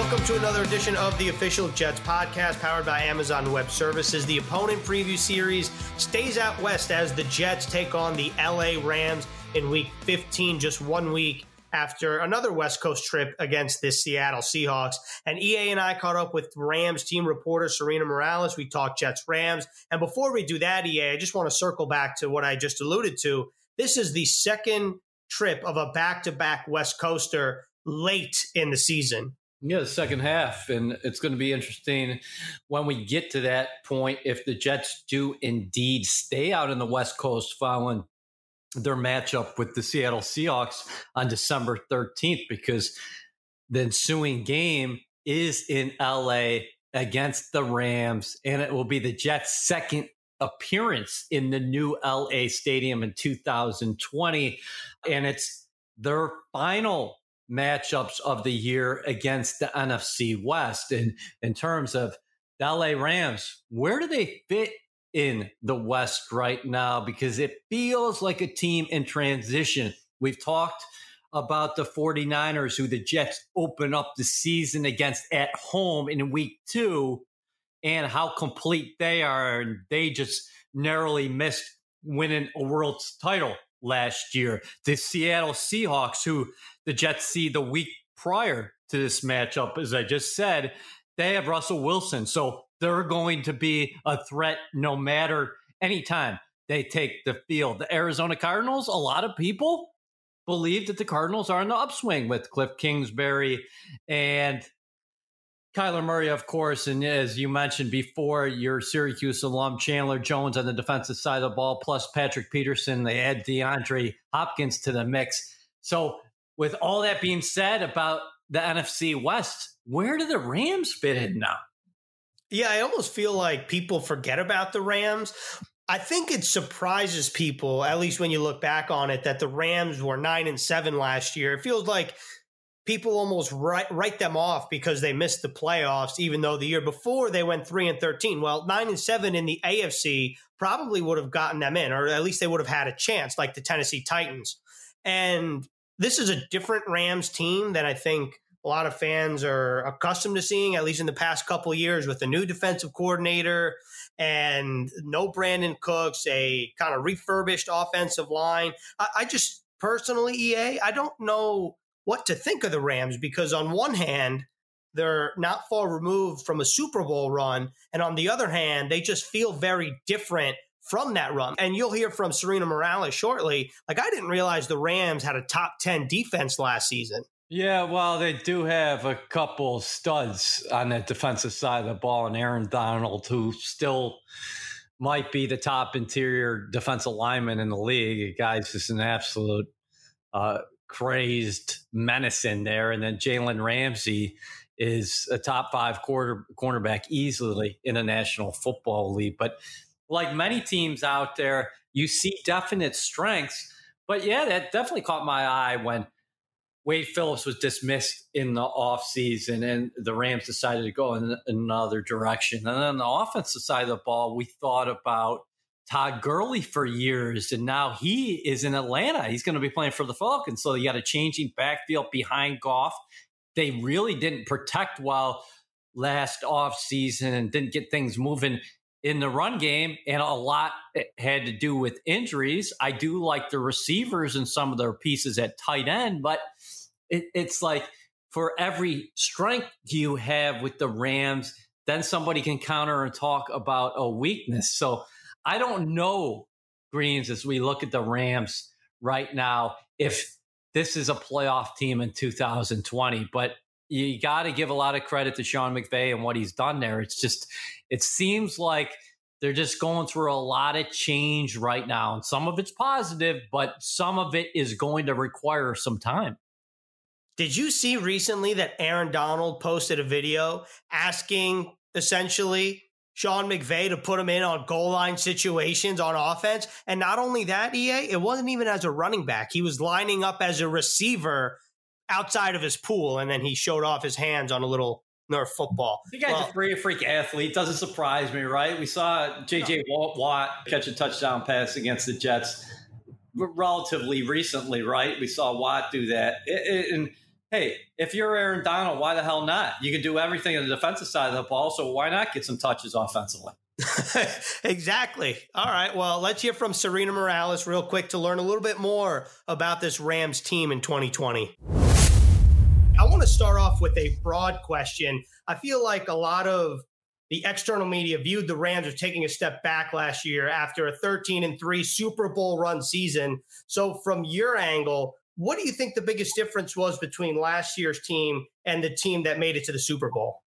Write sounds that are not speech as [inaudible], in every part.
Welcome to another edition of the official Jets podcast powered by Amazon Web Services. The opponent preview series stays out west as the Jets take on the LA Rams in week 15, just one week after another West Coast trip against the Seattle Seahawks. And EA and I caught up with Rams team reporter Sarina Morales. We talked Jets Rams. And before we do that, EA, I just want to circle back to what I just alluded to. This is the second trip of a back to back West Coaster late in the season. Yeah, the second half. And it's going to be interesting when we get to that point if the Jets do indeed stay out in the West Coast following their matchup with the Seattle Seahawks on December 13th, because the ensuing game is in LA against the Rams, and it will be the Jets' second appearance in the new LA stadium in 2020. And it's their final matchups of the year against the NFC West. And in terms of the LA Rams, where do they fit in the West right now? Because it feels like a team in transition. We've talked about the 49ers, who the Jets open up the season against at home in week two, and how complete they are. And they just narrowly missed winning a world title last year. The Seattle Seahawks, who the Jets see the week prior to this matchup, as I just said, they have Russell Wilson. So they're going to be a threat no matter anytime they take the field. The Arizona Cardinals, a lot of people believe that the Cardinals are in the upswing with Cliff Kingsbury and Kyler Murray, of course, and as you mentioned before, your Syracuse alum Chandler Jones on the defensive side of the ball, plus Patrick Peterson. They add DeAndre Hopkins to the mix. So, with all that being said about the NFC West, where do the Rams fit in now? Yeah, I almost feel like people forget about the Rams. I think it surprises people, at least when you look back on it, that the Rams were nine and seven last year. It feels like people almost write, write them off because they missed the playoffs, even though the year before they went three and 13. Well, nine and seven in the AFC probably would have gotten them in, or at least they would have had a chance, like the Tennessee Titans. And this is a different Rams team than I think a lot of fans are accustomed to seeing, at least in the past couple years, with a new defensive coordinator and no Brandin Cooks, a kind of refurbished offensive line. I, I just personally, EA, I don't know what to think of the Rams because on one hand, they're not far removed from a Super Bowl run, and on the other hand, they just feel very different from that run. And you'll hear from Sarina Morales shortly. Like I didn't realize the Rams had a top 10 defense last season. Yeah, well, they do have a couple studs on the defensive side of the ball, and Aaron Donald, who still might be the top interior defensive lineman in the league. Guy's just an absolute uh, crazed menace in there. And then Jalen Ramsey is a top five quarter cornerback easily in a national football league. But like many teams out there, you see definite strengths. But yeah, that definitely caught my eye when Wade Phillips was dismissed in the offseason and the Rams decided to go in another direction. And then the offensive side of the ball, we thought about Todd Gurley for years, and now he is in Atlanta. He's going to be playing for the Falcons. So you got a changing backfield behind Goff. They really didn't protect well last offseason and didn't get things moving in the run game, and a lot had to do with injuries. I do like the receivers and some of their pieces at tight end, but it, it's like for every strength you have with the Rams, then somebody can counter and talk about a weakness. So I don't know, Greens, as we look at the Rams right now, if this is a playoff team in 2020, but you got to give a lot of credit to Sean McVay and what he's done there. It's just, it seems like they're just going through a lot of change right now. And some of it's positive, but some of it is going to require some time. Did you see recently that Aaron Donald posted a video asking essentially Sean McVay to put him in on goal line situations on offense. And not only that, EA, it wasn't even as a running back. He was lining up as a receiver outside of his pool, and then he showed off his hands on a little Nerf football. The guy's well, a freak, freak athlete. Doesn't surprise me, right? We saw J.J. No. Watt catch a touchdown pass against the Jets relatively recently, right? We saw Watt do that. And hey, if you're Aaron Donald, why the hell not? You can do everything on the defensive side of the ball, so why not get some touches offensively? [laughs] exactly. All right. Well, let's hear from Sarina Morales real quick to learn a little bit more about this Rams team in 2020. I want to start off with a broad question. I feel like a lot of the external media viewed the Rams as taking a step back last year after a 13 and 3 Super Bowl run season. So, from your angle, what do you think the biggest difference was between last year's team and the team that made it to the Super Bowl?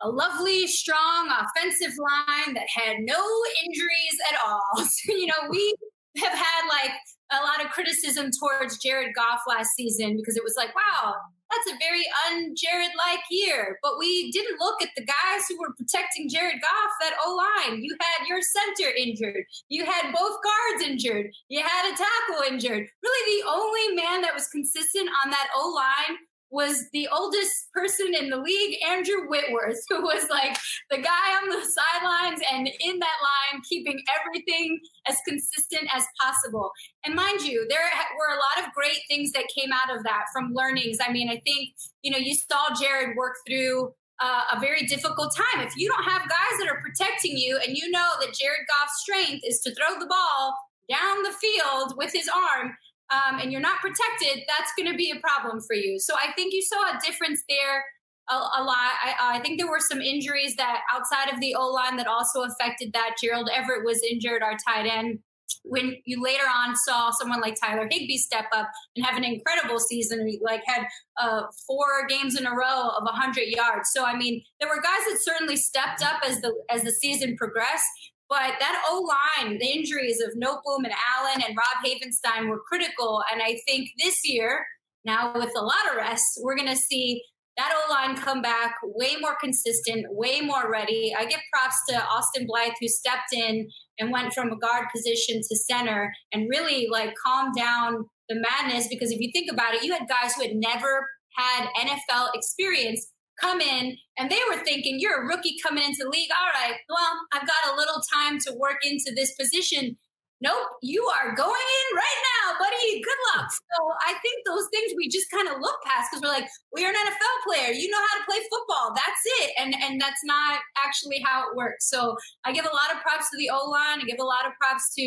A lovely, strong offensive line that had no injuries at all. [laughs] So, you know, we have had like a lot of criticism towards Jared Goff last season because it was like, wow, that's a very un-Jared like year. But we didn't look at the guys who were protecting Jared Goff, that O line. You had your center injured. You had both guards injured. You had a tackle injured. The only man that was consistent on that O line was the oldest person in the league, Andrew Whitworth, who was like the guy on the sidelines and in that line, keeping everything as consistent as possible. And mind you, there were a lot of great things that came out of that from learnings. I mean, I think, you know, you saw Jared work through uh, a very difficult time. If you don't have guys that are protecting you and you know that Jared Goff's strength is to throw the ball down the field with his arm, um, and you're not protected, that's going to be a problem for you. So I think you saw a difference there a, a lot. I, I, think there were some injuries that outside of the O line that also affected that. Gerald Everett was injured, our tight end. When you later on saw someone like Tyler Higbee step up and have an incredible season, like had uh, four games in a row of 100 yards. So I mean, there were guys that certainly stepped up as the as the season progressed. But that O line, the injuries of Noteboom and Allen and Rob Havenstein were critical. And I think this year, now with a lot of rest, we're going to see that O line come back way more consistent, way more ready. I give props to Austin Blythe, who stepped in and went from a guard position to center and really like calmed down the madness. Because if you think about it, you had guys who had never had NFL experience come in and they were thinking, you're a rookie coming into the league. All right, well, I've got a little time to work into this position. Nope, you are going in right now, buddy. Good luck. Hmm. So I think those things we just kind of look past because we're like, we are an NFL player. You know how to play football. That's it. And and that's not actually how it works. So I give a lot of props to the O line. I give a lot of props to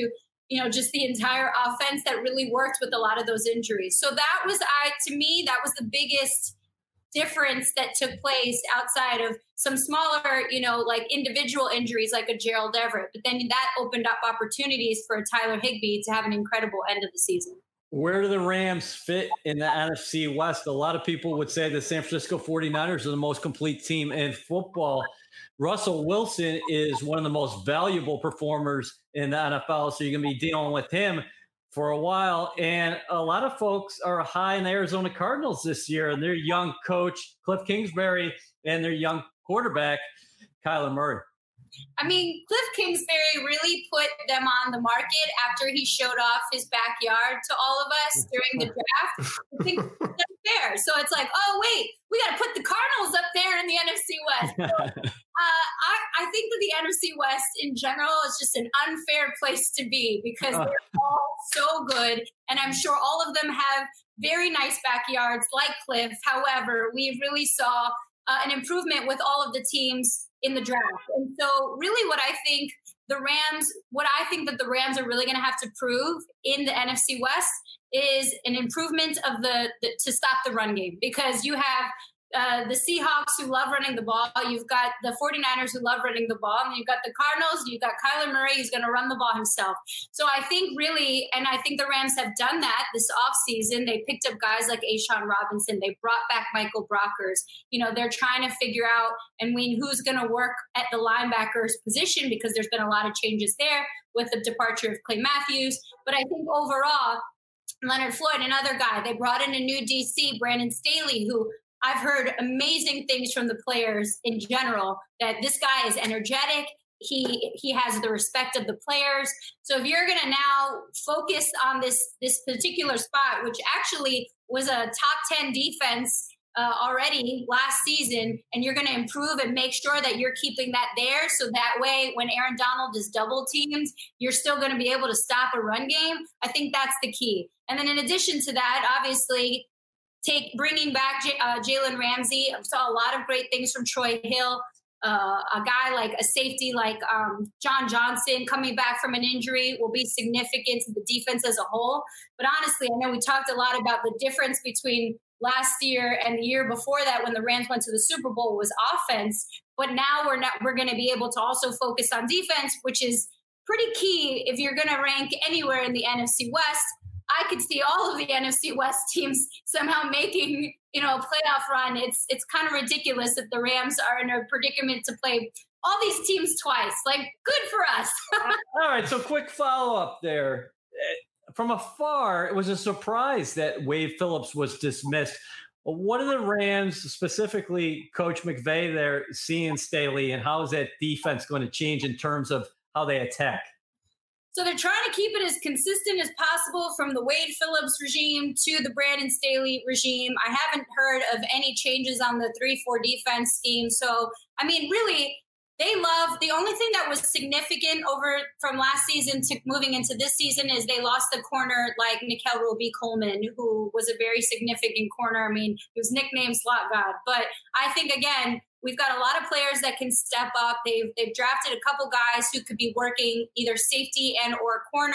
you know just the entire offense that really worked with a lot of those injuries. So that was I to me that was the biggest difference that took place outside of some smaller, you know, like individual injuries like a Gerald Everett. But then that opened up opportunities for a Tyler Higbee to have an incredible end of the season. Where do the Rams fit in the NFC West? A lot of people would say the San Francisco 49ers are the most complete team in football. Russell Wilson is one of the most valuable performers in the NFL. So you're going to be dealing with him for a while. And a lot of folks are high in the Arizona Cardinals this year, and their young coach, Cliff Kingsbury, and their young quarterback, Kyler Murray. I mean, Cliff Kingsbury really put them on the market after he showed off his backyard to all of us during the draft. I think [laughs] fair. So it's like, oh, wait, we got to put the Cardinals up there in the NFC West. So, [laughs] uh, I, I, think that the NFC West in general is just an unfair place to be because they're all so good. And I'm sure all of them have very nice backyards like Cliff. However, we really saw uh, an improvement with all of the teams in the draft. And so, really, what I think the Rams, what I think that the Rams are really going to have to prove in the NFC West is an improvement of the, the to stop the run game because you have uh, the Seahawks who love running the ball. You've got the 49ers who love running the ball. And you've got the Cardinals. You've got Kyler Murray who's going to run the ball himself. So I think really, and I think the Rams have done that this offseason. They picked up guys like A'Shawn Robinson. They brought back Michael Brockers. You know, they're trying to figure out and wean who's going to work at the linebackers position because there's been a lot of changes there with the departure of Clay Matthews. But I think overall, Leonard Floyd, another guy. They brought in a new DC, Brandon Staley, who I've heard amazing things from the players in general that this guy is energetic. He he has the respect of the players. So if you're going to now focus on this this particular spot, which actually was a top ten defense uh, already last season, and you're going to improve and make sure that you're keeping that there, so that way when Aaron Donald is double teamed, you're still going to be able to stop a run game. I think that's the key. And then in addition to that, obviously take bringing back J- uh, Jalen Ramsey. I saw a lot of great things from Troy Hill. Uh, a guy like a safety like um, John Johnson coming back from an injury will be significant to the defense as a whole. But honestly, I know we talked a lot about the difference between last year and the year before that when the Rams went to the Super Bowl was offense. But now we're not we're going to be able to also focus on defense, which is pretty key if you're going to rank anywhere in the NFC West. I could see all of the NFC West teams somehow making, you know, a playoff run. It's it's kind of ridiculous that the Rams are in a predicament to play all these teams twice. Like, good for us. [laughs] all right, so quick follow up there. From afar, it was a surprise that Wade Phillips was dismissed. What are the Rams, specifically Coach McVay, there seeing Staley, and how is that defense going to change in terms of how they attack? So they're trying to keep it as consistent as possible from the Wade Phillips regime to the Brandon Staley regime. I haven't heard of any changes on the 3 4 defense scheme. So, I mean, really, they love the only thing that was significant over from last season to moving into this season is they lost the corner like Nickell Robey-Coleman, who was a very significant corner. I mean, he was nicknamed Slot God. But I think, again, We've got a lot of players that can step up. They've they've drafted a couple guys who could be working either safety and or corner,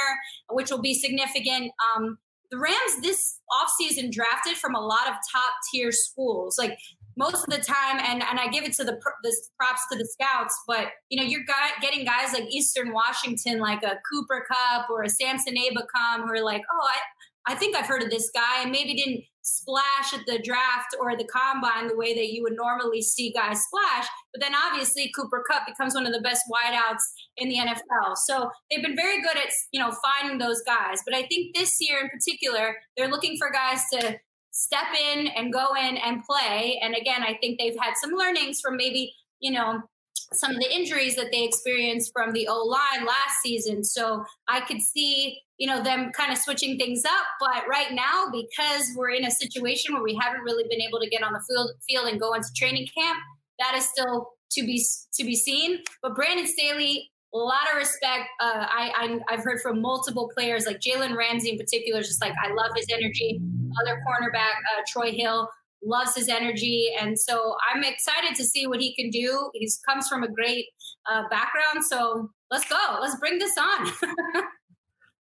which will be significant. Um, the Rams this offseason drafted from a lot of top tier schools. Like most of the time, and, and I give it to the, the props to the scouts, but you know, you're getting guys like Eastern Washington, like a Cooper Kupp or a Samson Ebukam, who are like, oh, I, I think I've heard of this guy, and maybe didn't splash at the draft or the combine the way that you would normally see guys splash. But then obviously Cooper Kupp becomes one of the best wideouts in the NFL. So they've been very good at, you know, finding those guys. But I think this year in particular, they're looking for guys to step in and go in and play. And again, I think they've had some learnings from maybe, you know, some of the injuries that they experienced from the O line last season. So I could see, you know, them kind of switching things up. But right now, because we're in a situation where we haven't really been able to get on the field, field and go into training camp, that is still to be to be seen. But Brandon Staley, a lot of respect. Uh, I, I have heard from multiple players, like Jalen Ramsey in particular, is just like I love his energy. Other cornerback uh, Troy Hill loves his energy. And so I'm excited to see what he can do. He comes from a great uh, background. So let's go. Let's bring this on. [laughs]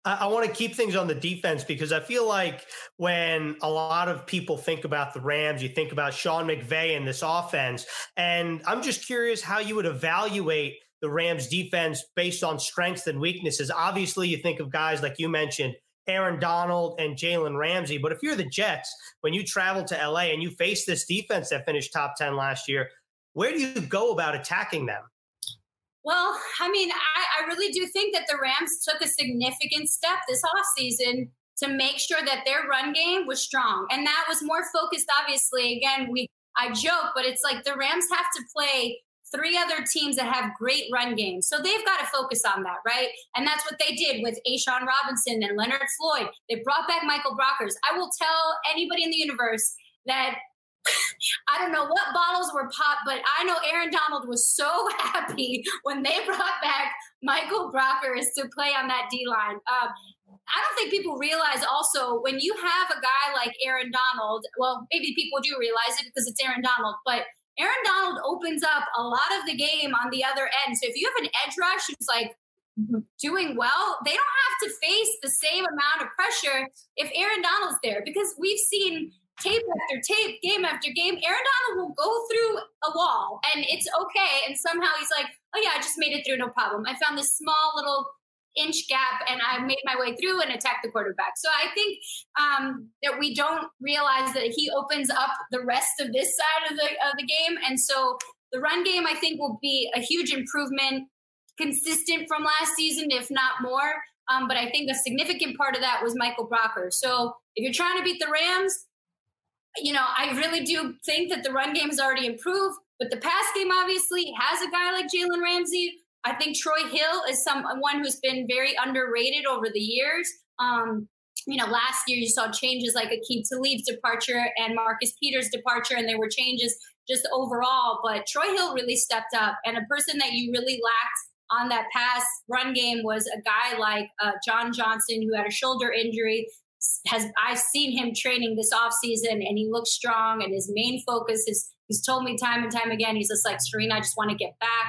I, I want to keep things on the defense because I feel like when a lot of people think about the Rams, you think about Sean McVay and this offense. And I'm just curious how you would evaluate the Rams defense based on strengths and weaknesses. Obviously, you think of guys like you mentioned, Aaron Donald and Jalen Ramsey. But if you're the Jets, when you travel to LA and you face this defense that finished top 10 last year, where do you go about attacking them? Well, I mean, I, I really do think that the Rams took a significant step this offseason to make sure that their run game was strong. And that was more focused, obviously. Again, we I joke, but it's like the Rams have to play three other teams that have great run games. So they've got to focus on that, right? And that's what they did with A'Shawn Robinson and Leonard Floyd. They brought back Michael Brockers. I will tell anybody in the universe that [laughs] I don't know what bottles were popped, but I know Aaron Donald was so [laughs] happy when they brought back Michael Brockers to play on that D line. Um, I don't think people realize also when you have a guy like Aaron Donald, well, maybe people do realize it because it's Aaron Donald, but Aaron Donald opens up a lot of the game on the other end. So if you have an edge rush who's like doing well, they don't have to face the same amount of pressure if Aaron Donald's there because we've seen tape after tape, game after game. Aaron Donald will go through a wall and it's okay. And somehow he's like, oh yeah, I just made it through, no problem. I found this small little inch gap and I made my way through and attacked the quarterback. So I think um, that we don't realize that he opens up the rest of this side of the of the game, and so the run game I think will be a huge improvement, consistent from last season, if not more. Um, but I think a significant part of that was Michael Brocker. So if you're trying to beat the Rams, you know I really do think that the run game has already improved. But the pass game obviously has a guy like Jalen Ramsey I think Troy Hill is someone who's been very underrated over the years. Um, you know, last year you saw changes like Aqib Talib's departure and Marcus Peters' departure, and there were changes just overall. But Troy Hill really stepped up, and a person that you really lacked on that pass run game was a guy like uh, John Johnson, who had a shoulder injury. Has I've seen him training this off season, and he looks strong and his main focus is he's told me time and time again, he's just like, Sarina, I just want to get back.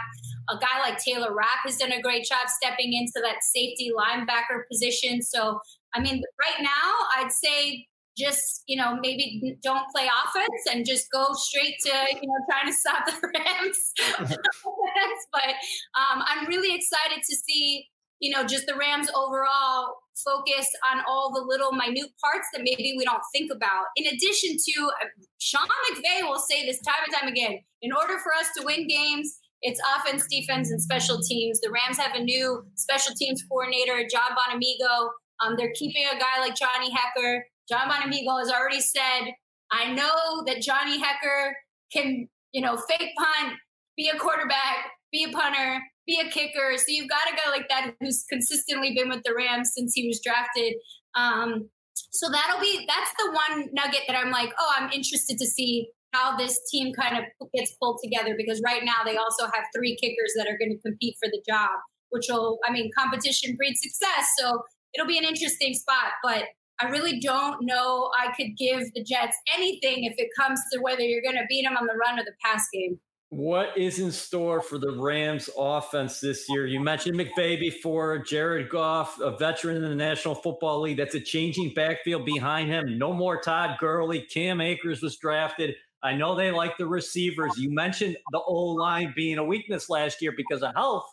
A guy like Taylor Rapp has done a great job stepping into that safety linebacker position. So I mean, right now I'd say just you know maybe don't play offense and just go straight to you know trying to stop the [laughs] Rams. [laughs] [laughs] but um, I'm really excited to see you know just the Rams overall focus on all the little minute parts that maybe we don't think about. In addition to uh, Sean McVay will say this time and time again: in order for us to win games. It's offense, defense, and special teams. The Rams have a new special teams coordinator, John Bonamego. Um, they're keeping a guy like Johnny Hekker. John Bonamego has already said, I know that Johnny Hekker can, you know, fake punt, be a quarterback, be a punter, be a kicker. So you've got a guy like that who's consistently been with the Rams since he was drafted. Um, so that'll be that's the one nugget that I'm like, oh, I'm interested to see how this team kind of gets pulled together because right now they also have three kickers that are going to compete for the job, which will, I mean, competition breeds success. So it'll be an interesting spot. But I really don't know I could give the Jets anything if it comes to whether you're going to beat them on the run or the pass game. What is in store for the Rams offense this year? You mentioned McVay before, Jared Goff, a veteran in the National Football League. That's a changing backfield behind him. No more Todd Gurley. Cam Akers was drafted. I know they like the receivers. You mentioned the O line being a weakness last year because of health.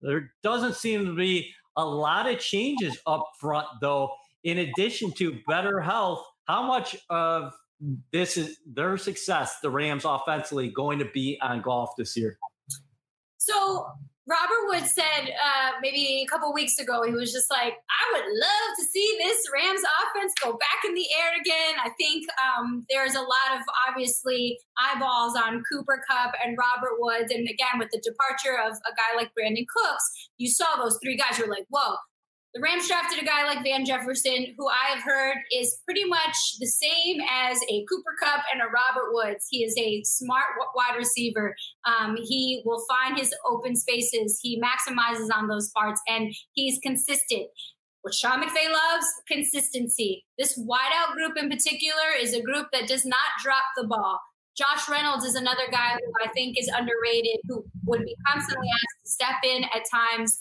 There doesn't seem to be a lot of changes up front, though in addition to better health, how much of this is their success, the Rams offensively, going to be on Goff this year? So Robert Wood said uh, maybe a couple weeks ago, he was just like, I would love to see this Rams offense go back in the air again. I think um, there's a lot of obviously eyeballs on Cooper Kupp and Robert Woods. And again, with the departure of a guy like Brandin Cooks, you saw those three guys, you're like, whoa, the Rams drafted a guy like Van Jefferson, who I have heard is pretty much the same as a Cooper Kupp and a Robert Woods. He is a smart wide receiver. Um, he will find his open spaces. He maximizes on those parts, and he's consistent. What Sean McVay loves, consistency. This wideout group in particular is a group that does not drop the ball. Josh Reynolds is another guy who I think is underrated, who would be constantly asked to step in at times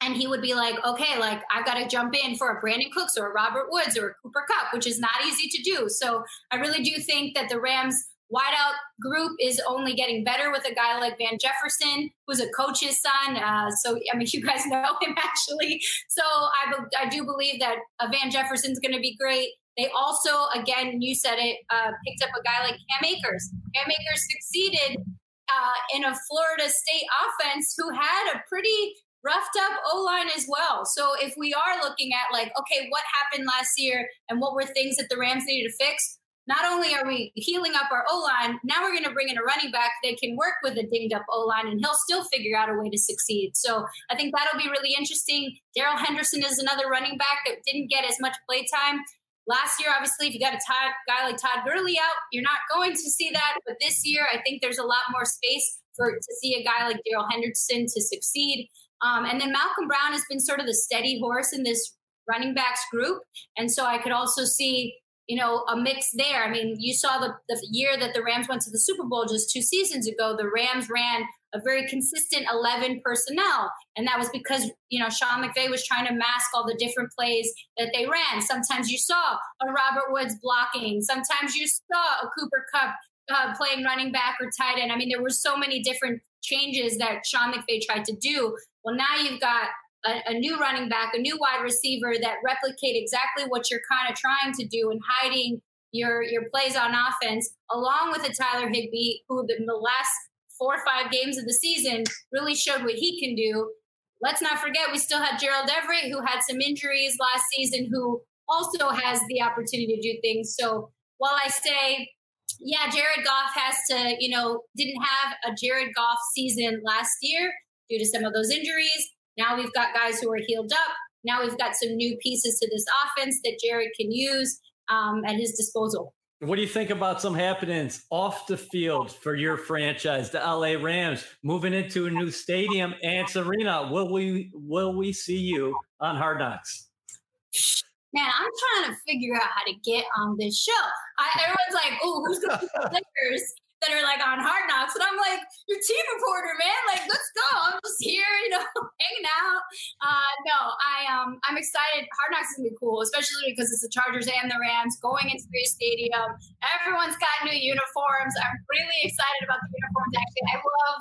and he would be like, okay, like I've got to jump in for a Brandin Cooks or a Robert Woods or a Cooper Kupp, which is not easy to do. So I really do think that the Rams wideout group is only getting better with a guy like Van Jefferson, who's a coach's son. Uh, so I mean, [laughs] you guys know him actually. So I, I do believe that uh, Van Jefferson's going to be great. They also, again, you said it, uh, picked up a guy like Cam Akers. Cam Akers succeeded uh, in a Florida State offense who had a pretty roughed up O line as well. So if we are looking at like, okay, what happened last year and what were things that the Rams needed to fix? Not only are we healing up our O line, now we're going to bring in a running back that can work with a dinged up O line and he'll still figure out a way to succeed. So I think that'll be really interesting. Darrell Henderson is another running back that didn't get as much play time. Last year, obviously, if you got a Todd, guy like Todd Gurley out, you're not going to see that. But this year, I think there's a lot more space for to see a guy like Darrell Henderson to succeed. Um, and then Malcolm Brown has been sort of the steady horse in this running backs group. And so I could also see, you know, a mix there. I mean, you saw the, the year that the Rams went to the Super Bowl just two seasons ago, the Rams ran a very consistent 11 personnel. And that was because, you know, Sean McVay was trying to mask all the different plays that they ran. Sometimes you saw a Robert Woods blocking. Sometimes you saw a Cooper Kupp uh, playing running back or tight end. I mean, there were so many different changes that Sean McVay tried to do. Well, now you've got a, a, new running back, a new wide receiver that replicate exactly what you're kind of trying to do and hiding your your plays on offense, along with a Tyler Higbee, who in the last four or five games of the season really showed what he can do. Let's not forget we still had Gerald Everett, who had some injuries last season, who also has the opportunity to do things. So while I say yeah, Jared Goff has to, you know, didn't have a Jared Goff season last year due to some of those injuries. Now we've got guys who are healed up. Now we've got some new pieces to this offense that Jared can use um, at his disposal. What do you think about some happenings off the field for your franchise, the LA Rams, moving into a new stadium and Sarina? Will we will we see you on Hard Knocks? Man, I'm trying to figure out how to get on this show. I, everyone's like, oh, who's going to be the [laughs] players that are like on Hard Knocks? And I'm like, your team reporter, man. Like, let's go. I'm just here, you know, [laughs] hanging out. Uh, no, I um, I'm excited. Hard Knocks is gonna be cool, especially because it's the Chargers and the Rams going into the stadium. Everyone's got new uniforms. I'm really excited about the uniforms. Actually, I love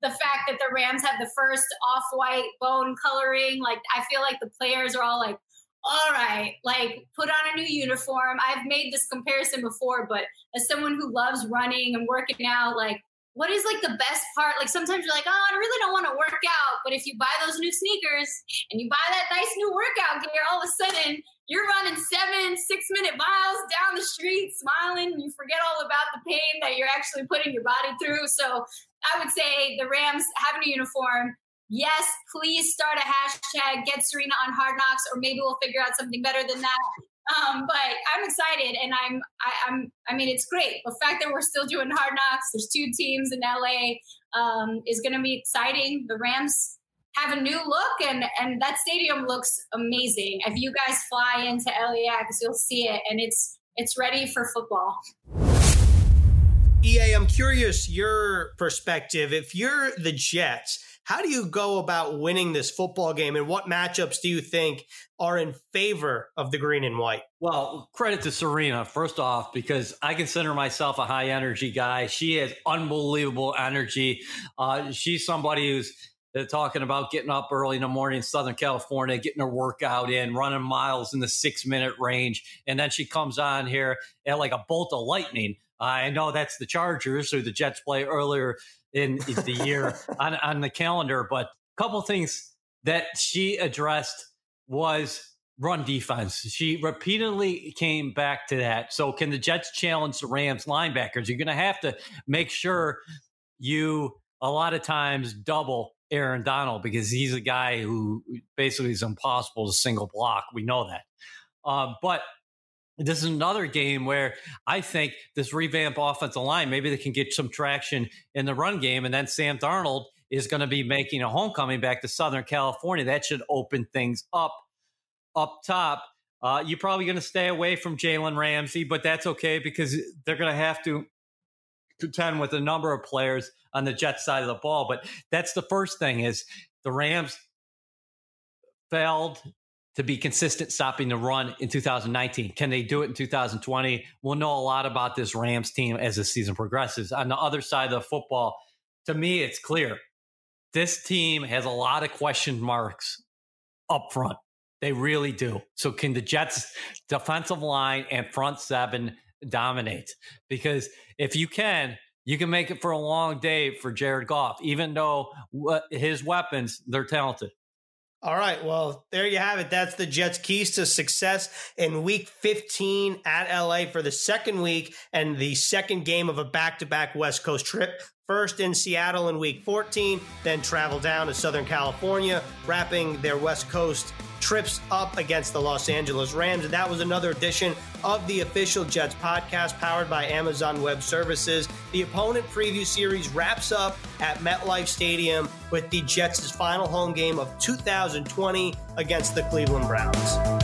the fact that the Rams have the first off-white bone coloring. Like, I feel like the players are all like all right, like put on a new uniform. I've made this comparison before, but as someone who loves running and working out, like what is like the best part? Like sometimes you're like, oh, I really don't want to work out. But if you buy those new sneakers and you buy that nice new workout gear, all of a sudden you're running seven, six minute miles down the street, smiling. You forget all about the pain that you're actually putting your body through. So I would say the Rams having a uniform yes, please start a hashtag get Sarina on Hard Knocks, or maybe we'll figure out something better than that. Um, but I'm excited, and I'm, I, am I mean, it's great. The fact that we're still doing Hard Knocks, there's two teams in LA, um, is going to be exciting. The Rams have a new look, and and that stadium looks amazing. If you guys fly into LAX, you'll see it, and it's it's ready for football. EA, I'm curious your perspective. If you're the Jets how do you go about winning this football game, and what matchups do you think are in favor of the green and white? Well, credit to Sarina, first off, because I consider myself a high energy guy. She has unbelievable energy. Uh, she's somebody who's uh, talking about getting up early in the morning in Southern California, getting her workout in, running miles in the six minute range. And then she comes on here at like a bolt of lightning. I know that's the Chargers, who the Jets play earlier in the year [laughs] on, on the calendar. But a couple things that she addressed was run defense. She repeatedly came back to that. So can the Jets challenge the Rams linebackers? You're going to have to make sure you a lot of times double Aaron Donald because he's a guy who basically is impossible to single block. We know that. Uh, but this is another game where I think this revamp offensive line, maybe they can get some traction in the run game. And then Sam Darnold is going to be making a homecoming back to Southern California. That should open things up up top. Uh, you're probably going to stay away from Jalen Ramsey, but that's okay because they're going to have to contend with a number of players on the Jet side of the ball. But that's the first thing is the Rams failed to be consistent stopping the run in 2019. Can they do it in 2020? We'll know a lot about this Rams team as the season progresses. On the other side of the football, to me, it's clear this team has a lot of question marks up front. They really do. So, can the Jets' defensive line and front seven dominate? Because if you can, you can make it for a long day for Jared Goff, even though uh, his weapons, they're talented. All right. Well, there you have it. That's the Jets' keys to success in week 15 at LA for the second week and the second game of a back to back West Coast trip. First in Seattle in week 14, then travel down to Southern California, wrapping their West Coast trips up against the Los Angeles Rams. And that was another edition of the official Jets podcast powered by Amazon Web Services. The opponent preview series wraps up at MetLife Stadium with the Jets' final home game of 2020 against the Cleveland Browns.